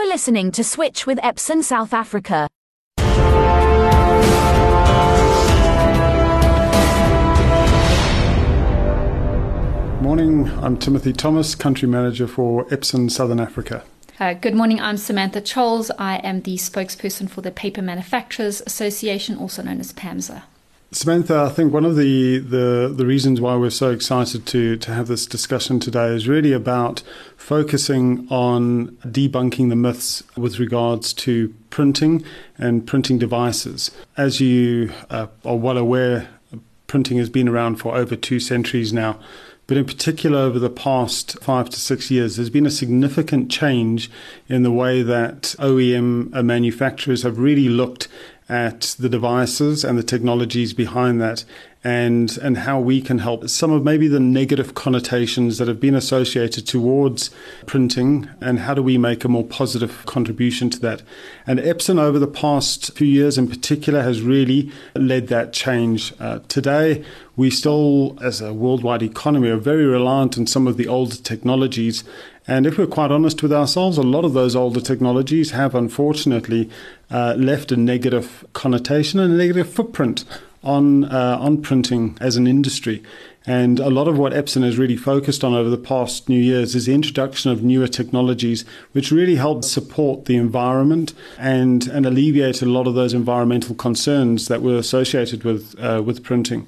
are listening to Switch with Epson South Africa. Morning, I'm Timothy Thomas, Country Manager for Epson Southern Africa. Uh, good morning, I'm Samantha Choles. I am the spokesperson for the Paper Manufacturers Association, also known as PAMSA. Samantha, I think one of the, the, the reasons why we're so excited to, to have this discussion today is really about focusing on debunking the myths with regards to printing and printing devices. As you uh, are well aware, printing has been around for over two centuries now. But in particular, over the past five to six years, there's been a significant change in the way that OEM manufacturers have really looked at the devices and the technologies behind that and and how we can help. Some of maybe the negative connotations that have been associated towards printing and how do we make a more positive contribution to that. And Epson over the past few years in particular has really led that change. Uh, today we still as a worldwide economy are very reliant on some of the older technologies. And if we're quite honest with ourselves, a lot of those older technologies have unfortunately uh, left a negative connotation and a negative footprint on uh, on printing as an industry. And a lot of what Epson has really focused on over the past new years is the introduction of newer technologies, which really help support the environment and, and alleviate a lot of those environmental concerns that were associated with uh, with printing.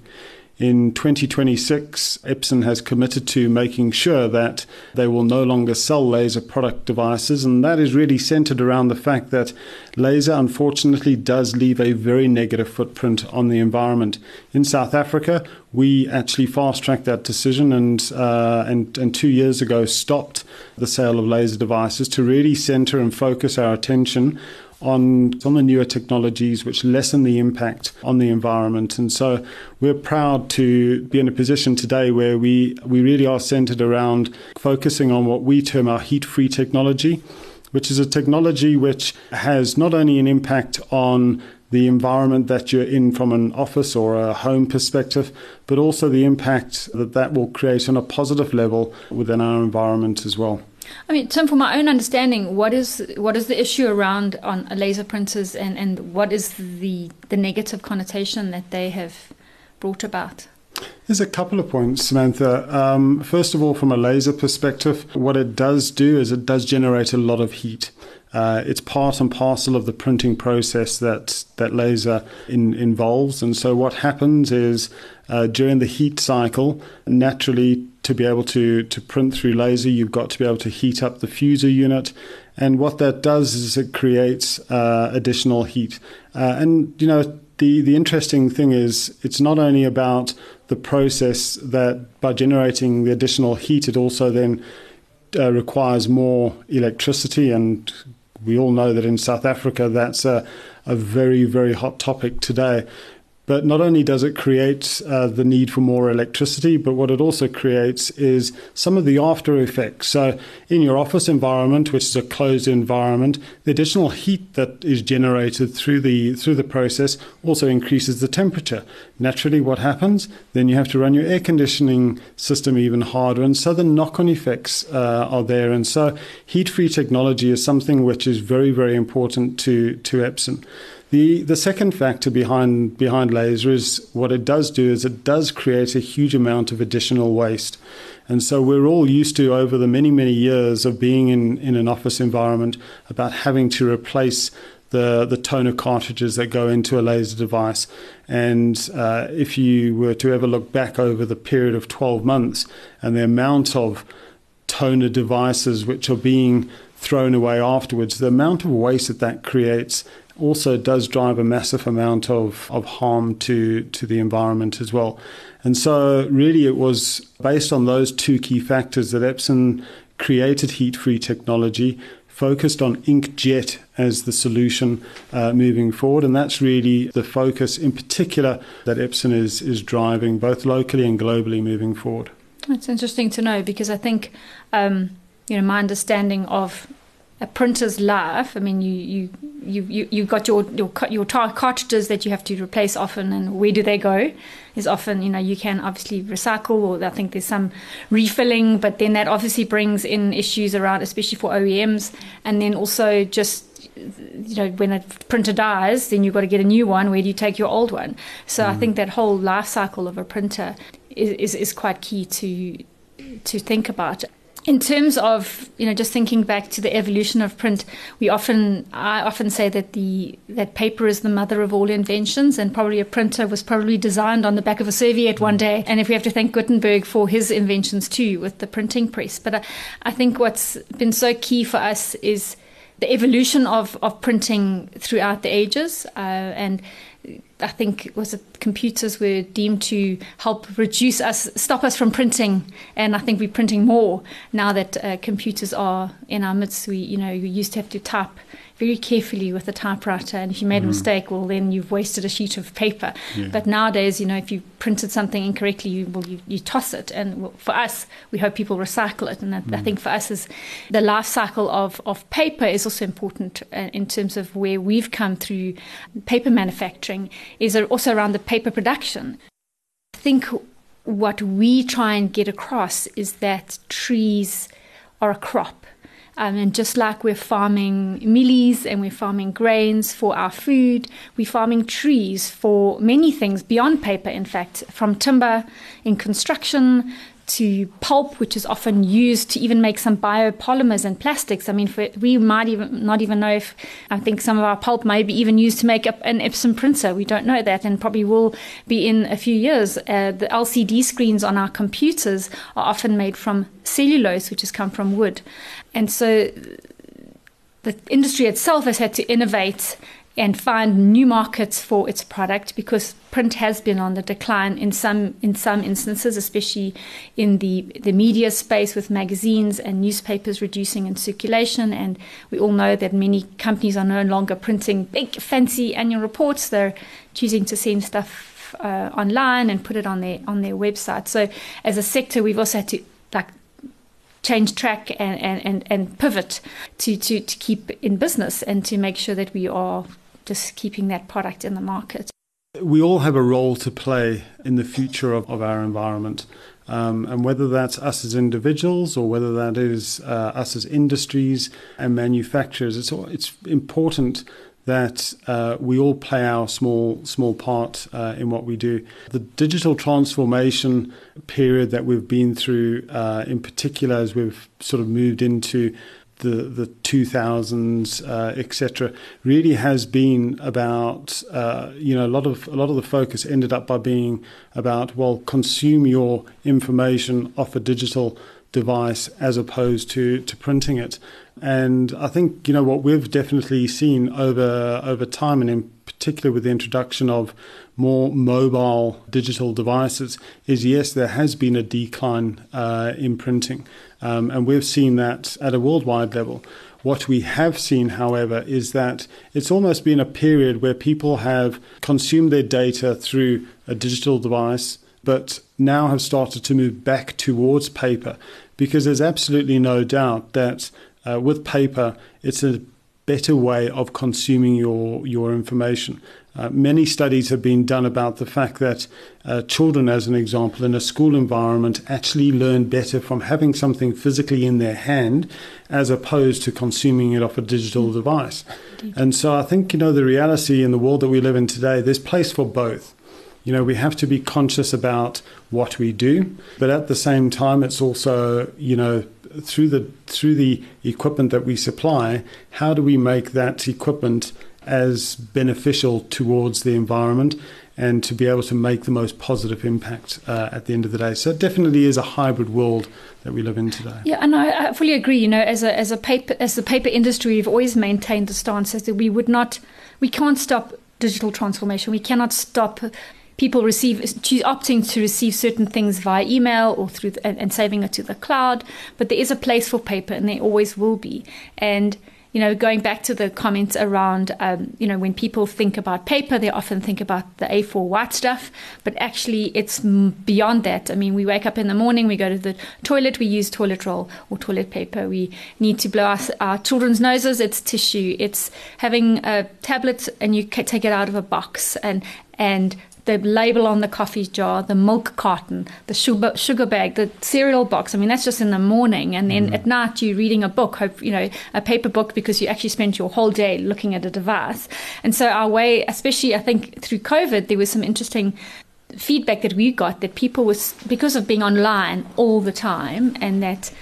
In 2026, Epson has committed to making sure that they will no longer sell laser product devices, and that is really centered around the fact that laser unfortunately does leave a very negative footprint on the environment. In South Africa, we actually fast tracked that decision and, uh, and, and two years ago stopped the sale of laser devices to really center and focus our attention on some of the newer technologies which lessen the impact on the environment. And so we're proud to be in a position today where we, we really are centered around focusing on what we term our heat free technology, which is a technology which has not only an impact on the environment that you're in from an office or a home perspective, but also the impact that that will create on a positive level within our environment as well. I mean, Tim, from my own understanding, what is what is the issue around on laser printers, and, and what is the the negative connotation that they have brought about? There's a couple of points, Samantha. Um, first of all, from a laser perspective, what it does do is it does generate a lot of heat. Uh, it's part and parcel of the printing process that that laser in, involves, and so what happens is uh, during the heat cycle, naturally to be able to, to print through laser, you've got to be able to heat up the fuser unit. And what that does is it creates uh, additional heat. Uh, and, you know, the, the interesting thing is it's not only about the process that by generating the additional heat, it also then uh, requires more electricity. And we all know that in South Africa, that's a, a very, very hot topic today. Not only does it create uh, the need for more electricity, but what it also creates is some of the after effects. So, in your office environment, which is a closed environment, the additional heat that is generated through the through the process also increases the temperature. Naturally, what happens? Then you have to run your air conditioning system even harder, and so the knock-on effects uh, are there. And so, heat-free technology is something which is very, very important to to Epson. The the second factor behind behind laser is what it does do is it does create a huge amount of additional waste. And so we're all used to over the many, many years of being in, in an office environment about having to replace the, the toner cartridges that go into a laser device. And uh, if you were to ever look back over the period of 12 months and the amount of toner devices which are being thrown away afterwards, the amount of waste that that creates also does drive a massive amount of, of harm to, to the environment as well. And so, really, it was based on those two key factors that Epson created heat free technology, focused on inkjet as the solution uh, moving forward. And that's really the focus, in particular, that Epson is, is driving both locally and globally moving forward. It's interesting to know because I think, um, you know, my understanding of a printer's life. I mean, you you you you you've got your your your cartridges that you have to replace often, and where do they go? Is often you know you can obviously recycle, or I think there's some refilling, but then that obviously brings in issues around, especially for OEMs, and then also just you know when a printer dies then you've got to get a new one where do you take your old one so mm. i think that whole life cycle of a printer is, is, is quite key to to think about in terms of you know just thinking back to the evolution of print we often i often say that the that paper is the mother of all inventions and probably a printer was probably designed on the back of a serviette one day. And if we have to thank gutenberg for his inventions too with the printing press. But i, I think what's been so key for us is the evolution of, of printing throughout the ages uh, and I think was it computers were deemed to help reduce us, stop us from printing, and I think we're printing more now that uh, computers are in our midst. We, you know, you used to have to type very carefully with a typewriter. And if you made mm. a mistake, well, then you've wasted a sheet of paper. Yeah. But nowadays, you know, if you printed something incorrectly, you, well, you, you toss it. And for us, we hope people recycle it. And mm. I think for us, is the life cycle of, of paper is also important uh, in terms of where we've come through paper manufacturing, is also around the paper production. I think what we try and get across is that trees are a crop um, and just like we're farming mealies and we're farming grains for our food, we're farming trees for many things beyond paper, in fact, from timber in construction to pulp, which is often used to even make some biopolymers and plastics. I mean, for, we might even not even know if I think some of our pulp may be even used to make up an Epson printer. We don't know that, and probably will be in a few years. Uh, the LCD screens on our computers are often made from cellulose, which has come from wood, and so the industry itself has had to innovate and find new markets for its product because print has been on the decline in some in some instances, especially in the the media space with magazines and newspapers reducing in circulation. And we all know that many companies are no longer printing big fancy annual reports; they're choosing to send stuff uh, online and put it on their on their website. So, as a sector, we've also had to like change track and, and, and, and pivot to, to, to keep in business and to make sure that we are just keeping that product in the market. We all have a role to play in the future of, of our environment. Um, and whether that's us as individuals or whether that is uh, us as industries and manufacturers, it's, it's important that uh, we all play our small small part uh, in what we do. The digital transformation period that we've been through, uh, in particular, as we've sort of moved into the the 2000s, uh, etc., really has been about uh, you know a lot of a lot of the focus ended up by being about well consume your information off a digital device as opposed to to printing it. And I think you know what we've definitely seen over over time, and in particular with the introduction of more mobile digital devices, is yes, there has been a decline uh, in printing. Um, and we've seen that at a worldwide level. What we have seen, however, is that it's almost been a period where people have consumed their data through a digital device, but now have started to move back towards paper because there's absolutely no doubt that uh, with paper, it's a better way of consuming your, your information. Uh, many studies have been done about the fact that uh, children, as an example, in a school environment actually learn better from having something physically in their hand as opposed to consuming it off a digital mm. device. And so I think, you know, the reality in the world that we live in today, there's place for both. You know, we have to be conscious about what we do, but at the same time, it's also, you know, through the through the equipment that we supply, how do we make that equipment as beneficial towards the environment and to be able to make the most positive impact uh, at the end of the day. So it definitely is a hybrid world that we live in today. Yeah, and I, I, fully agree. You know, as a as a paper as the paper industry, we've always maintained the stance that we would not, we can't stop digital transformation. We cannot stop people receive choose, opting to receive certain things via email or through the, and, and saving it to the cloud. But there is a place for paper, and there always will be. And you know, going back to the comments around, um, you know, when people think about paper, they often think about the A4 white stuff, but actually it's beyond that. I mean, we wake up in the morning, we go to the toilet, we use toilet roll or toilet paper. We need to blow our, our children's noses, it's tissue. It's having a tablet and you take it out of a box and and the label on the coffee jar, the milk carton, the sugar, sugar bag, the cereal box. I mean, that's just in the morning. And then mm. at night, you're reading a book, hope, you know, a paper book because you actually spent your whole day looking at a device. And so, our way, especially I think through COVID, there was some interesting feedback that we got that people was because of being online all the time and that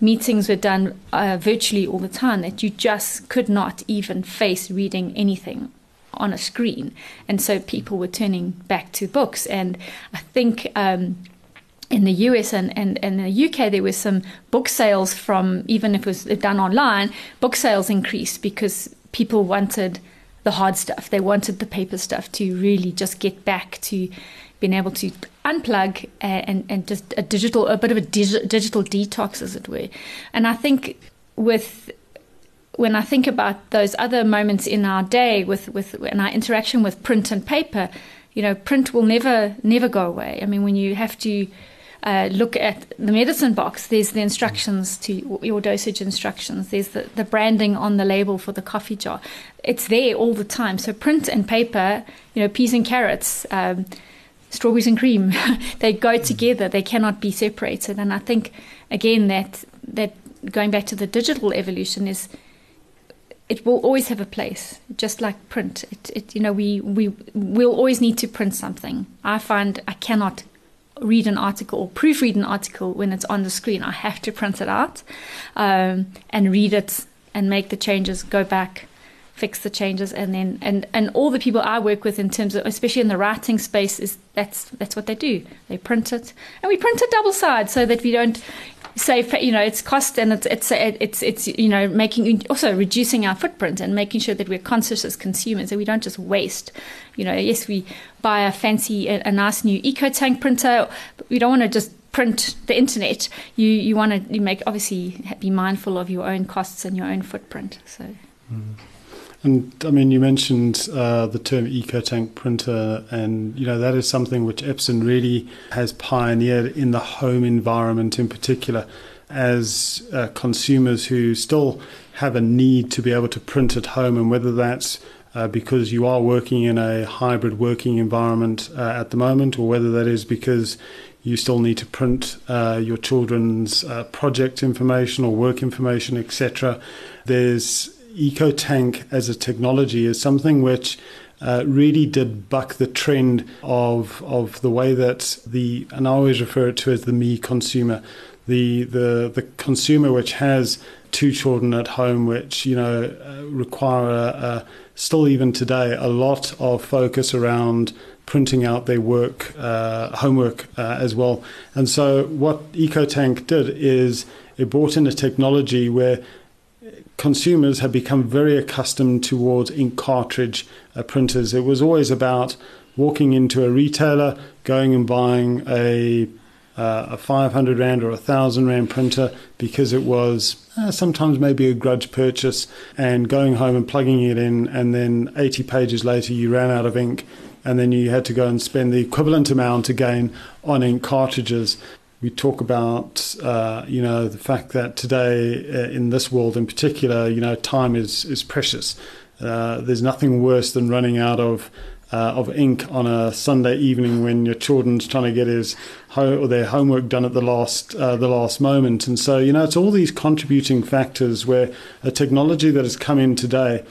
meetings were done uh, virtually all the time that you just could not even face reading anything on a screen. And so people were turning back to books. And I think um, in the US and, and, and the UK, there was some book sales from, even if it was done online, book sales increased because people wanted the hard stuff. They wanted the paper stuff to really just get back to being able to unplug and, and just a digital, a bit of a digital detox, as it were. And I think with when I think about those other moments in our day with, with in our interaction with print and paper, you know, print will never never go away. I mean, when you have to uh, look at the medicine box, there's the instructions to your dosage instructions. There's the, the branding on the label for the coffee jar. It's there all the time. So print and paper, you know, peas and carrots. Um, strawberries and cream they go together they cannot be separated and i think again that that going back to the digital evolution is it will always have a place, just like print. It, it, you know, we we will always need to print something. I find I cannot read an article or proofread an article when it's on the screen. I have to print it out um, and read it and make the changes. Go back, fix the changes, and then and and all the people I work with in terms of, especially in the writing space, is that's that's what they do. They print it, and we print it double side so that we don't save you know it's cost and it's it's it's it's you know making also reducing our footprint and making sure that we're conscious as consumers and we don't just waste. You know yes we buy a fancy a, a nice new EcoTank printer but we don't want to just print the internet. You you want to you make obviously be mindful of your own costs and your own footprint so. Mm. And I mean, you mentioned uh, the term EcoTank printer, and you know that is something which Epson really has pioneered in the home environment, in particular, as uh, consumers who still have a need to be able to print at home, and whether that's uh, because you are working in a hybrid working environment uh, at the moment, or whether that is because you still need to print uh, your children's uh, project information or work information, etc. There's EcoTank as a technology is something which uh, really did buck the trend of of the way that the and I always refer it to as the me consumer, the the the consumer which has two children at home, which you know uh, require a, a, still even today a lot of focus around printing out their work uh, homework uh, as well. And so what EcoTank did is it brought in a technology where consumers have become very accustomed towards ink cartridge uh, printers. It was always about walking into a retailer, going and buying a uh, a 500 rand or a 1000 rand printer because it was uh, sometimes maybe a grudge purchase and going home and plugging it in and then 80 pages later you ran out of ink and then you had to go and spend the equivalent amount again on ink cartridges we talk about uh, you know the fact that today uh, in this world in particular you know time is is precious. Uh, there's nothing worse than running out of uh, of ink on a Sunday evening when your children's trying to get his ho- or their homework done at the last uh, the last moment. And so you know it's all these contributing factors where a technology that has come in today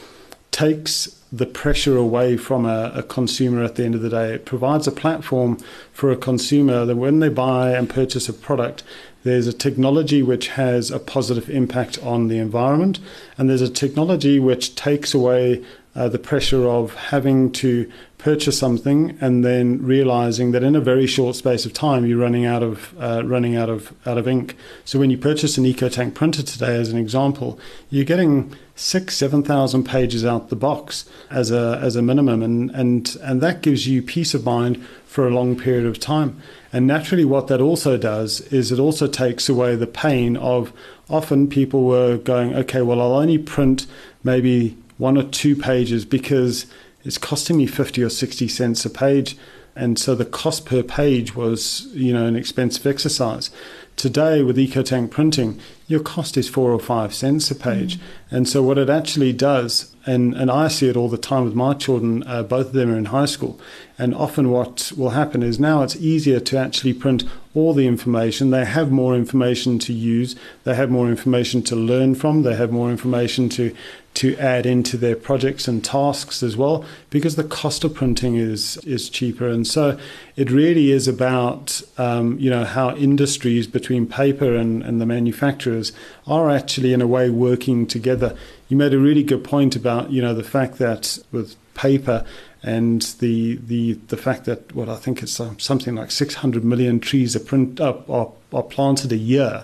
takes the pressure away from a, a, consumer at the end of the day. It provides a platform for a consumer that when they buy and purchase a product, there's a technology which has a positive impact on the environment, and there's a technology which takes away uh, the pressure of having to purchase something and then realizing that in a very short space of time you're running out of uh, running out of out of ink. So when you purchase an EcoTank printer today, as an example, you're getting six, seven thousand pages out the box as a as a minimum, and and and that gives you peace of mind for a long period of time. And naturally, what that also does is it also takes away the pain of often people were going, okay, well, I'll only print maybe one or two pages because it's costing me 50 or 60 cents a page. And so the cost per page was, you know, an expensive exercise. Today, with EcoTank printing, your cost is four or five cents a page. Mm. And so, what it actually does, and, and I see it all the time with my children, uh, both of them are in high school. And often, what will happen is now it's easier to actually print all the information. They have more information to use, they have more information to learn from, they have more information to, to add into their projects and tasks as well because the cost of printing is is cheaper and so it really is about um, you know how industries between paper and, and the manufacturers are actually in a way working together you made a really good point about you know the fact that with paper and the the the fact that what I think it's uh, something like 600 million trees are print up are, are planted a year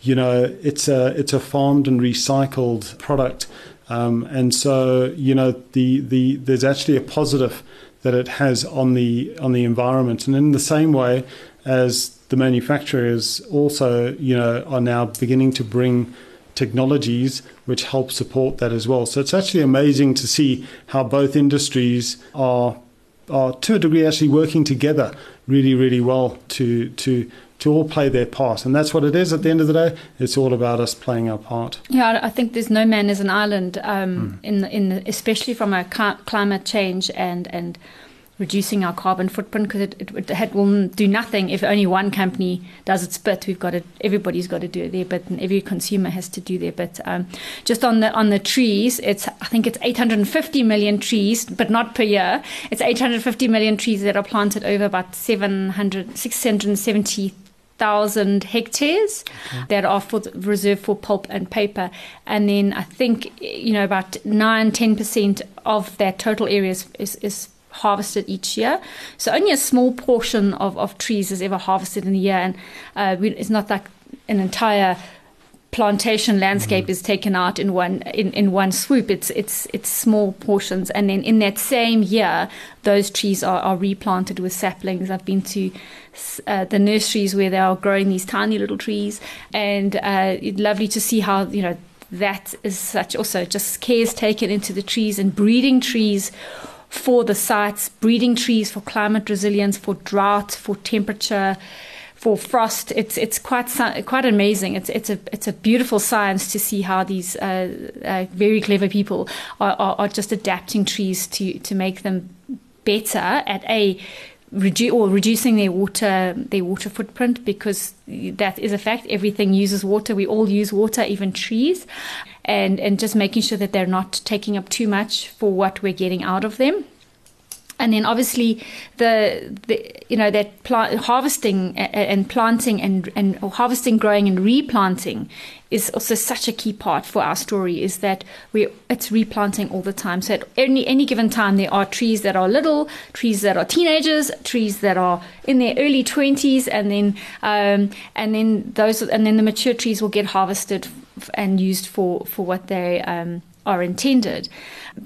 you know it's a it's a farmed and recycled product um, and so, you know, the, the, there's actually a positive that it has on the, on the environment. And in the same way as the manufacturers also, you know, are now beginning to bring technologies which help support that as well. So it's actually amazing to see how both industries are, are to a degree actually working together really, really well to, to to all play their part. And that's what it is at the end of the day. It's all about us playing our part. Yeah, I think there's no man is an island, um, mm. in, in especially from a climate change and, and reducing our carbon footprint because it, it, it, will do nothing if only one company does its bit. We've got to, everybody's got to do their bit, and every consumer has to do their bit. Um, just on the on the trees, it's I think it's 850 million trees, but not per year. It's 850 million trees that are planted over about 700, 670 thousand hectares okay. that are for reserved for pulp and paper, and then I think you know about nine ten percent of that total area is, is, is harvested each year. So only a small portion of, of trees is ever harvested in a year, and uh, we, it's not like an entire plantation landscape mm-hmm. is taken out in one in, in one swoop. It's it's it's small portions, and then in that same year, those trees are, are replanted with saplings. I've been to uh, the nurseries where they are growing these tiny little trees, and uh, it's lovely to see how you know that is such also just care is taken into the trees and breeding trees for the sites, breeding trees for climate resilience, for drought, for temperature for frost. It's it's quite quite amazing. It's it's a it's a beautiful science to see how these uh, uh, very clever people are, are, are, just adapting trees to to make them better at a reduce or reducing their water their water footprint because that is a fact. Everything uses water. We all use water, even trees, and and just making sure that they're not taking up too much for what we're getting out of them and then obviously the, the you know that plant, harvesting and planting and and harvesting growing and replanting is also such a key part for our story is that we it's replanting all the time. So at any any given time there are trees that are little trees that are teenagers trees that are in their early 20s and then um, and then those and then the mature trees will get harvested and used for for what they um, are intended.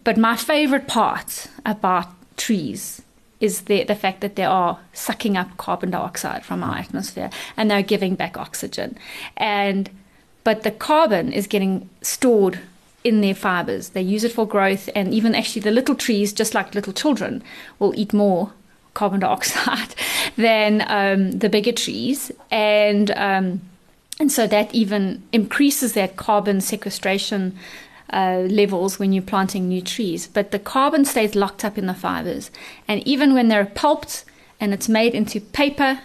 But my favorite part about trees is the, the fact that they are sucking up carbon dioxide from our atmosphere and they're giving back oxygen. And but the carbon is getting stored in their fibers. They use it for growth, and even actually the little trees, just like little children, will eat more carbon dioxide than um, the bigger trees, and um, and so that even increases that carbon sequestration uh, levels when you're planting new trees, but the carbon stays locked up in the fibers. And even when they're pulped and it's made into paper,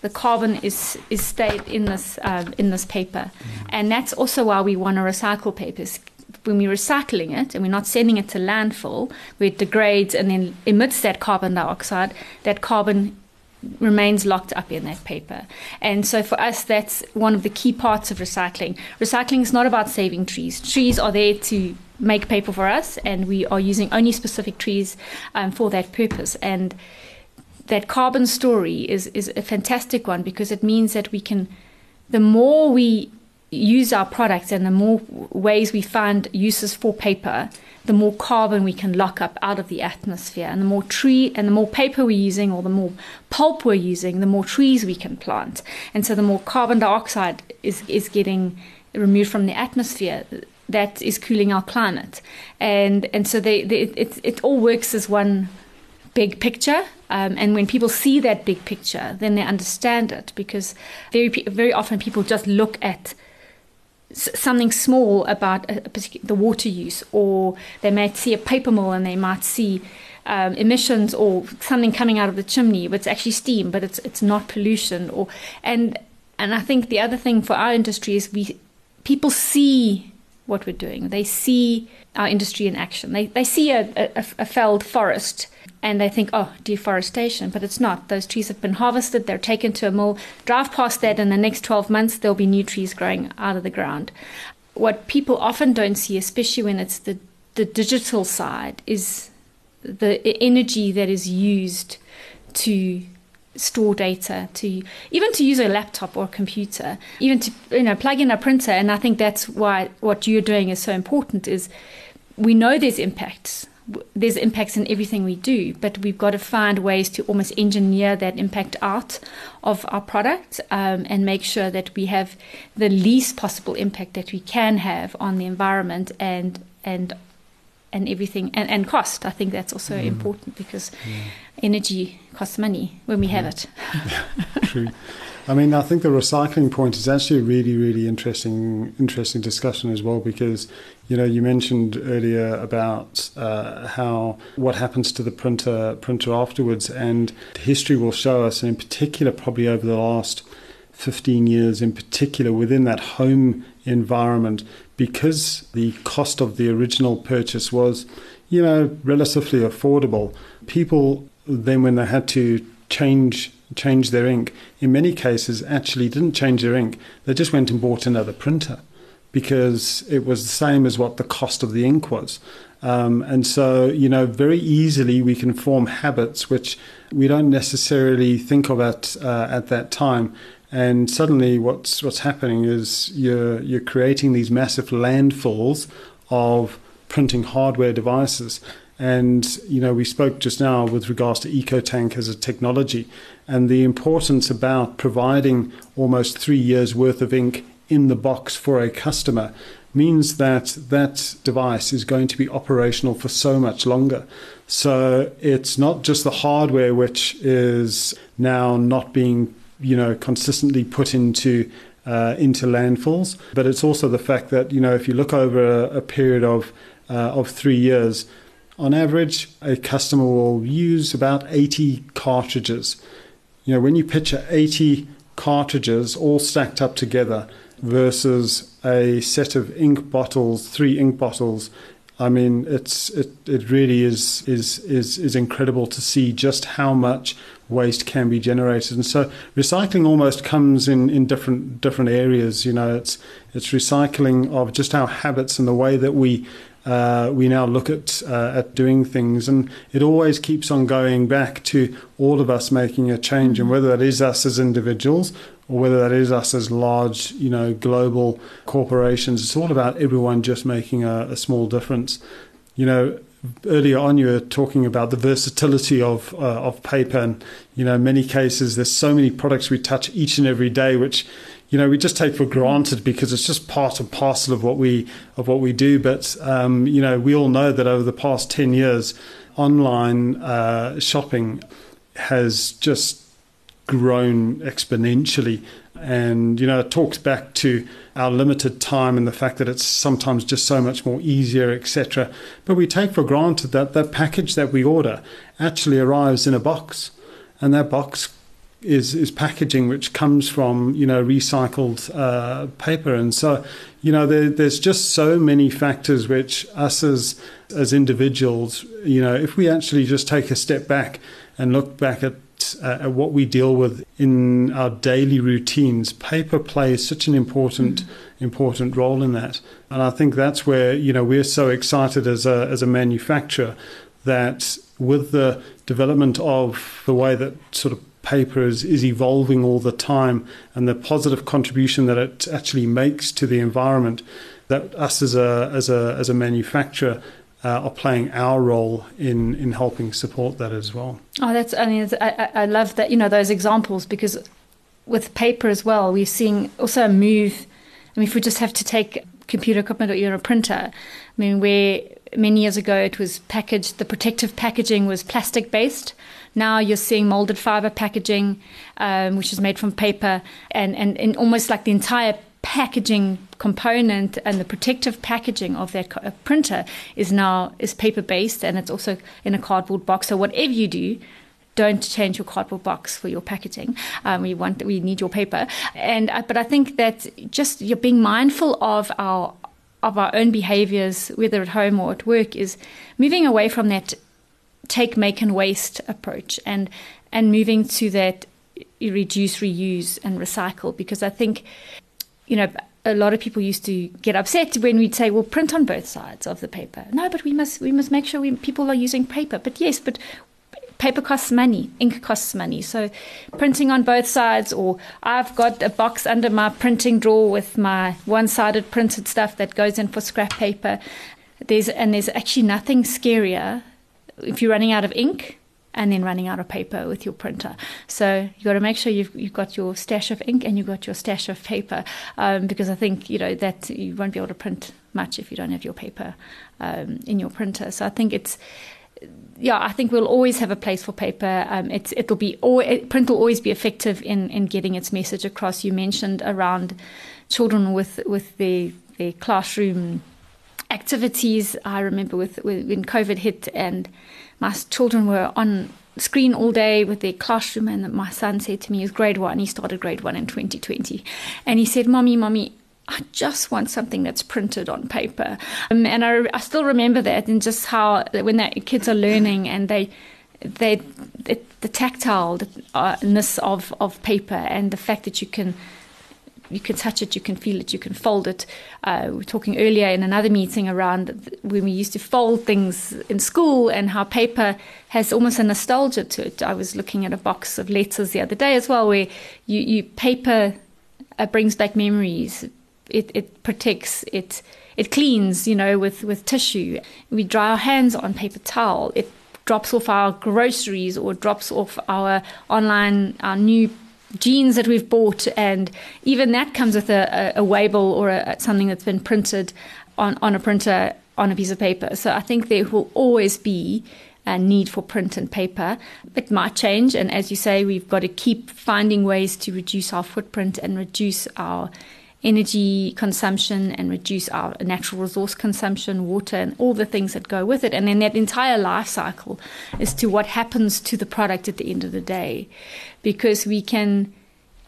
the carbon is is stayed in this uh, in this paper, mm-hmm. and that's also why we want to recycle papers. When we're recycling it and we're not sending it to landfill, where it degrades and then emits that carbon dioxide, that carbon remains locked up in that paper. And so for us, that's one of the key parts of recycling. Recycling is not about saving trees. Trees are there to make paper for us, and we are using only specific trees um, for that purpose. And that carbon story is is a fantastic one because it means that we can, the more we use our products and the more ways we find uses for paper, the more carbon we can lock up out of the atmosphere. And the more tree and the more paper we're using or the more pulp we're using, the more trees we can plant. And so the more carbon dioxide is, is getting removed from the atmosphere, that is cooling our planet. And and so they, they it, it all works as one big picture. Um, and when people see that big picture, then they understand it because very very often people just look at something small about a, a the water use, or they might see a paper mill and they might see um, emissions or something coming out of the chimney, but it's actually steam, but it's it's not pollution. Or and and I think the other thing for our industry is we people see what we're doing. They see our industry in action. They they see a, a, a felled forest and they think, oh, deforestation, but it's not. Those trees have been harvested, they're taken to a mill. Drive past that, in the next 12 months, there'll be new trees growing out of the ground. What people often don't see, especially when it's the, the digital side, is the energy that is used to store data to even to use a laptop or a computer even to you know plug in a printer and i think that's why what you're doing is so important is we know there's impacts there's impacts in everything we do, but we've got to find ways to almost engineer that impact out of our product um, and make sure that we have the least possible impact that we can have on the environment and and and everything and, and cost. I think that's also mm. important because mm. energy costs money when we have it. True. I mean, I think the recycling point is actually a really, really interesting, interesting discussion as well because you know you mentioned earlier about uh, how what happens to the printer printer afterwards, and history will show us, and in particular, probably over the last 15 years, in particular, within that home environment, because the cost of the original purchase was, you know, relatively affordable. People then, when they had to change change their ink, in many cases actually didn't change their ink. They just went and bought another printer because it was the same as what the cost of the ink was. Um, and so, you know, very easily we can form habits which we don't necessarily think of at uh, at that time. And suddenly, what's what's happening is you're you're creating these massive landfills of printing hardware devices. And you know, we spoke just now with regards to EcoTank as a technology, and the importance about providing almost three years worth of ink in the box for a customer means that that device is going to be operational for so much longer. So it's not just the hardware which is now not being, you know, consistently put into uh, into landfills, but it's also the fact that you know if you look over a, a period of uh, of three years, on average, a customer will use about 80 cartridges. You know, when you picture 80 cartridges all stacked up together versus a set of ink bottles, three ink bottles, I mean, it's it, it really is is is is incredible to see just how much waste can be generated. And so recycling almost comes in, in different different areas. You know, it's it's recycling of just our habits and the way that we uh, we now look at uh, at doing things, and it always keeps on going back to all of us making a change, and whether that is us as individuals or whether that is us as large, you know, global corporations. It's all about everyone just making a, a small difference. You know, earlier on you were talking about the versatility of uh, of paper, and you know, in many cases there's so many products we touch each and every day, which you know we just take for granted because it's just part and parcel of what we of what we do. But um, you know we all know that over the past ten years, online uh, shopping has just grown exponentially. And, you know, it talks back to our limited time and the fact that it's sometimes just so much more easier, etc. But we take for granted that that package that we order actually arrives in a box. And that box is is packaging which comes from you know recycled uh, paper, and so you know there, there's just so many factors which us as as individuals, you know, if we actually just take a step back and look back at uh, at what we deal with in our daily routines, paper plays such an important mm-hmm. important role in that. And I think that's where you know we're so excited as a as a manufacturer that with the development of the way that sort of paper is, is evolving all the time and the positive contribution that it actually makes to the environment, that us as a as a as a manufacturer uh, are playing our role in in helping support that as well. Oh, that's I mean I, I love that you know those examples because with paper as well we're seeing also a move. I mean, if we just have to take computer equipment or even a printer, I mean, where many years ago it was packaged, the protective packaging was plastic based. Now you're seeing molded fiber packaging, um, which is made from paper, and, and, and almost like the entire packaging component and the protective packaging of that co- uh, printer is now is paper based and it's also in a cardboard box so whatever you do don't change your cardboard box for your packaging. Um, we want we need your paper, and uh, but I think that just you're being mindful of our of our own behaviors, whether at home or at work, is moving away from that take, make, and waste approach, and and moving to that reduce, reuse, and recycle. Because I think you know, a lot of people used to get upset when we'd say, "Well, print on both sides of the paper." No, but we must we must make sure we, people are using paper. But yes, but paper costs money, ink costs money. So printing on both sides, or I've got a box under my printing drawer with my one-sided printed stuff that goes in for scrap paper. There's and there's actually nothing scarier if you're running out of ink and then running out of paper with your printer. So you've got to make sure you've you've got your stash of ink and you've got your stash of paper, um, because I think you know that you won't be able to print much if you don't have your paper um, in your printer. So I think it's yeah, I think we'll always have a place for paper. Um, it's it'll be print will always be effective in in getting its message across. You mentioned around children with with their their classroom activities. I remember with, with when COVID hit and my children were on screen all day with their classroom and my son said to me he's grade one he started grade one in 2020 and he said mommy mommy I just want something that's printed on paper. Um, and I, I, still remember that and just how when the kids are learning and they they it, the tactileness of of paper and the fact that you can you can touch it, you can feel it, you can fold it. Uh, we were talking earlier in another meeting around when we used to fold things in school and how paper has almost a nostalgia to it. I was looking at a box of letters the other day as well, where you, you paper uh, brings back memories. It, it protects it. It cleans, you know, with, with tissue. We dry our hands on paper towel. It drops off our groceries or drops off our online, our new jeans that we've bought, and even that comes with a, a, a label or a, something that's been printed on, on a printer on a piece of paper. So I think there will always be a need for print and paper. It might change, and as you say, we've got to keep finding ways to reduce our footprint and reduce our energy consumption and reduce our natural resource consumption, water, and all the things that go with it. And then that entire life cycle as to what happens to the product at the end of the day. Because we can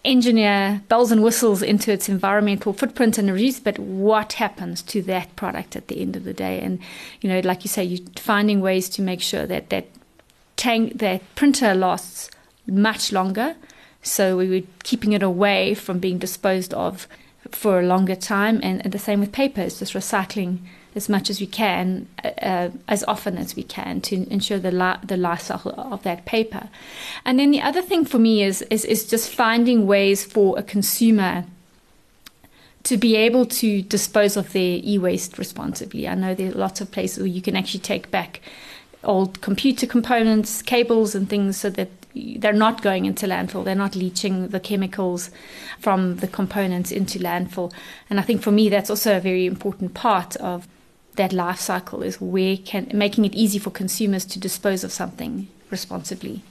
engineer bells and whistles into its environmental footprint and reduce, but what happens to that product at the end of the day? And, you know, like you say, you're finding ways to make sure that that tank, that printer lasts much longer. So we were keeping it away from being disposed of for a longer time. And, and the same with paper, it's just recycling as much as we can, uh, as often as we can, to ensure the li- the life cycle of that paper. And then the other thing for me is, is is just finding ways for a consumer to be able to dispose of their e-waste responsibly. I know there are lots of places where you can actually take back old computer components, cables, and things, so that they're not going into landfill. They're not leaching the chemicals from the components into landfill. And I think for me, that's also a very important part of that life cycle is where can making it easy for consumers to dispose of something responsibly.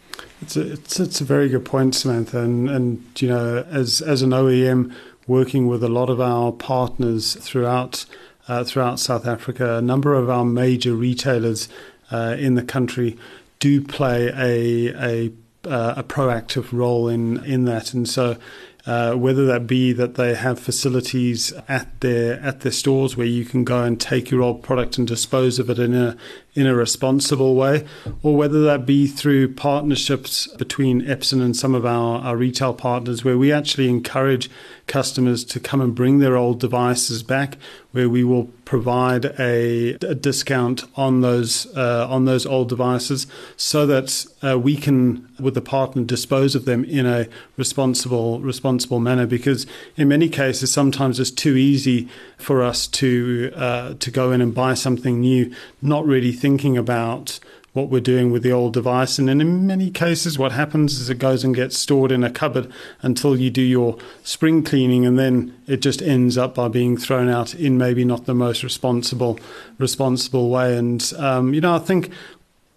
It's a, it's, it's a very good point, Samantha. And, and you know, as as an OEM working with a lot of our partners throughout uh, throughout South Africa, a number of our major retailers uh, in the country do play a a uh, a proactive role in in that. And so, uh, whether that be that they have facilities at their at their stores where you can go and take your old product and dispose of it in a in a responsible way, or whether that be through partnerships between Epson and some of our, our retail partners, where we actually encourage customers to come and bring their old devices back, where we will provide a, a discount on those uh, on those old devices, so that uh, we can, with the partner, dispose of them in a responsible responsible manner. Because in many cases, sometimes it's too easy for us to uh, to go in and buy something new, not really thinking about what we're doing with the old device. And in many cases, what happens is it goes and gets stored in a cupboard until you do your spring cleaning, and then it just ends up by being thrown out in maybe not the most responsible responsible way. And um, you know, I think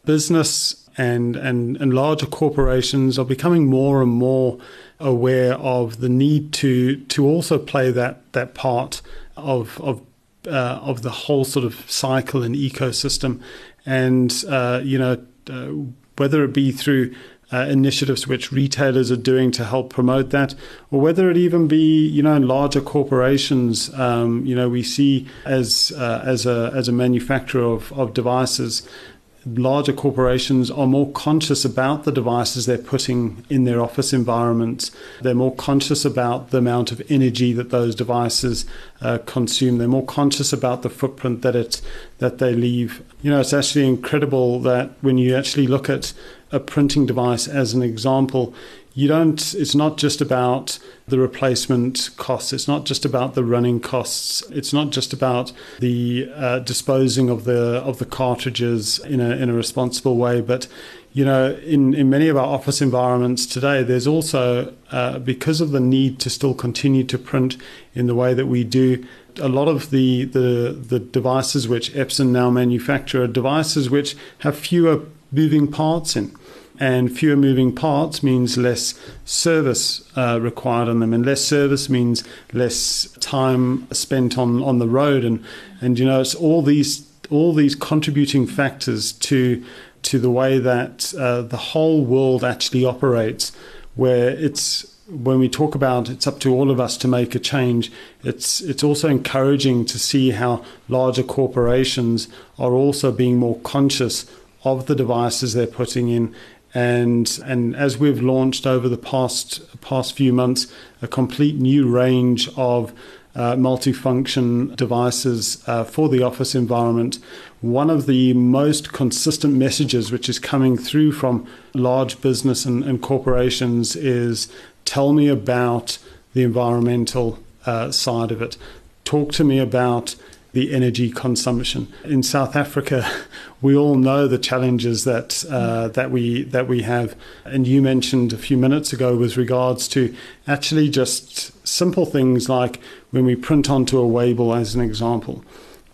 business and, and and larger corporations are becoming more and more aware of the need to to also play that that part of of uh, of the whole sort of cycle and ecosystem, and uh, you know uh, whether it be through uh, initiatives which retailers are doing to help promote that, or whether it even be you know in larger corporations. Um, you know we see as uh, as a as a manufacturer of, of devices larger corporations are more conscious about the devices they're putting in their office environments. They're more conscious about the amount of energy that those devices uh, consume. They're more conscious about the footprint that it that they leave. You know, it's actually incredible that when you actually look at a printing device as an example, you don't it's not just about the replacement costs it's not just about the running costs it's not just about the uh, disposing of the of the cartridges in a in a responsible way but you know in in many of our office environments today there's also uh, because of the need to still continue to print in the way that we do a lot of the the the devices which Epson now manufacture are devices which have fewer moving parts in and fewer moving parts means less service uh, required on them, and less service means less time spent on, on the road, and and you know it's all these all these contributing factors to to the way that uh, the whole world actually operates, where it's when we talk about it's up to all of us to make a change, it's it's also encouraging to see how larger corporations are also being more conscious of the devices they're putting in and and as we've launched over the past past few months a complete new range of uh, multifunction devices uh, for the office environment. One of the most consistent messages which is coming through from large business and, and corporations is tell me about the environmental uh, side of it. Talk to me about the energy consumption. In South Africa, we all know the challenges that uh, that we that we have, and you mentioned a few minutes ago with regards to actually just simple things like when we print onto a waybill, as an example.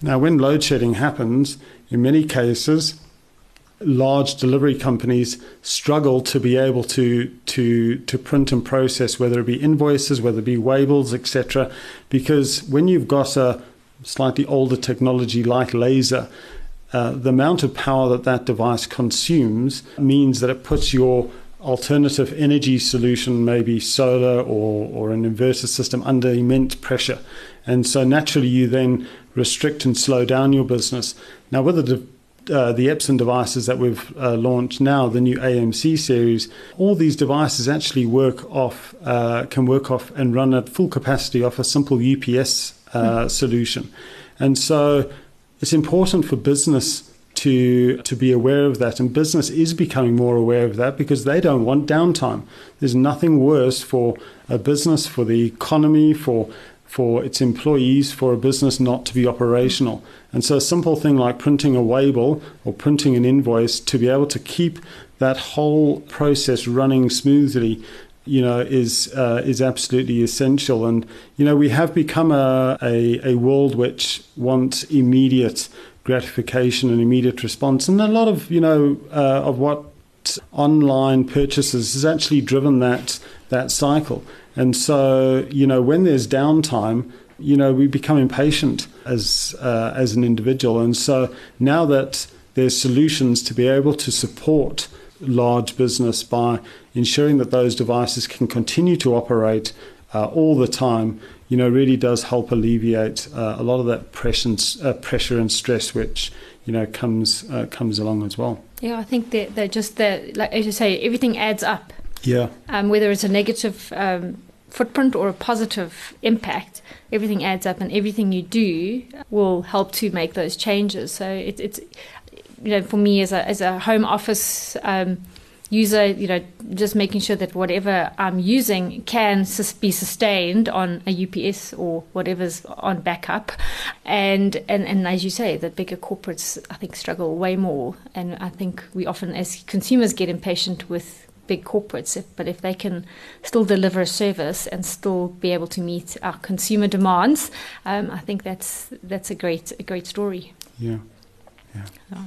Now, when load shedding happens, in many cases, large delivery companies struggle to be able to to to print and process whether it be invoices whether it be waybills etc because when you've got a slightly older technology like laser, uh, the amount of power that that device consumes means that it puts your alternative energy solution, maybe solar or, or an inverter system, under immense pressure. And so naturally, you then restrict and slow down your business. Now, with the uh, the Epson devices that we've uh, launched now, the new AMC series, all these devices actually work off, uh, can work off and run at full capacity off a simple UPS uh, solution. And so it's important for business to to be aware of that. And business is becoming more aware of that because they don't want downtime. There's nothing worse for a business for the economy for for its employees for a business not to be operational. And so a simple thing like printing a waybill or printing an invoice to be able to keep that whole process running smoothly you know, is uh, is absolutely essential. And you know, we have become a, a, a world which wants immediate gratification and immediate response, and a lot of you know uh, of what online purchases has actually driven that that cycle. And so, you know, when there's downtime, you know, we become impatient as uh, as an individual. And so now that there's solutions to be able to support large business by ensuring that those devices can continue to operate uh, all the time, you know, really does help alleviate uh, a lot of that pressure, uh, pressure and stress which you know comes uh, comes along as well. Yeah, I think that they're just that, like as you say, everything adds up. Yeah. Um, whether it's a negative um, footprint or a positive impact, everything adds up, and everything you do will help to make those changes. So it, it's, you know, for me as a as a home office. Um, user, you know, just making sure that whatever I'm using can sus- be sustained on a UPS or whatever's on backup. And, and, and as you say, the bigger corporates, I think, struggle way more. And I think we often, as consumers, get impatient with big corporates. But if they can still deliver a service and still be able to meet our consumer demands, um, I think that's, that's a, great, a great story. Yeah. Yeah. yeah.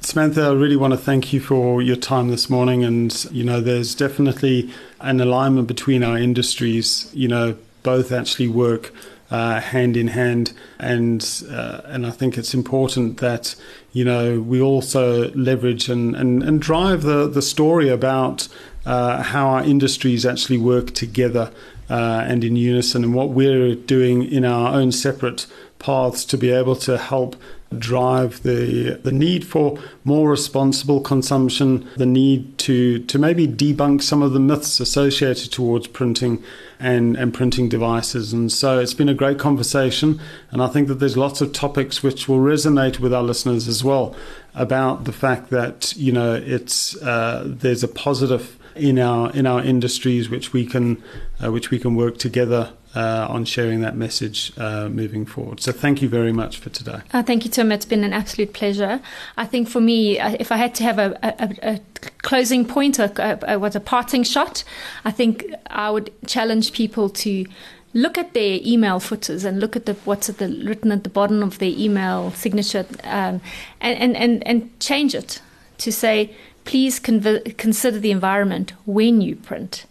Samantha, I really want to thank you for your time this morning. And, you know, there's definitely an alignment between our industries. You know, both actually work uh, hand in hand. And, uh, and I think it's important that, you know, we also leverage and, and, and drive the, the story about uh, how our industries actually work together uh, and in unison and what we're doing in our own separate paths to be able to help drive the the need for more responsible consumption, the need to to maybe debunk some of the myths associated towards printing and, and printing devices. And so it's been a great conversation, and I think that there's lots of topics which will resonate with our listeners as well about the fact that you know it's uh, there's a positive in our in our industries which we can uh, which we can work together uh, on sharing that message uh, moving forward. So thank you very much for today. Uh, thank you, Tim. It's been an absolute pleasure. I think for me, if I had to have a, a, a closing point, a, a, a parting shot, I think I would challenge people to look at their email footers and look at the, what's at the, written at the bottom of their email signature um, and, and, and, and change it to say, please conv- consider the environment when you print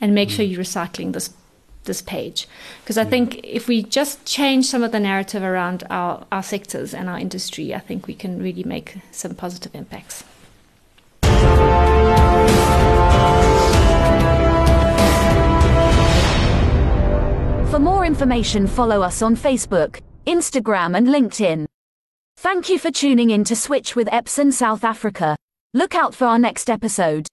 and make mm. sure you're recycling this this page. Because I yeah. think if we just change some of the narrative around our, our sectors and our industry, I think we can really make some positive impacts. For more information, follow us on Facebook, Instagram, and LinkedIn. Thank you for tuning in to Switch with Epson South Africa. Look out for our next episode.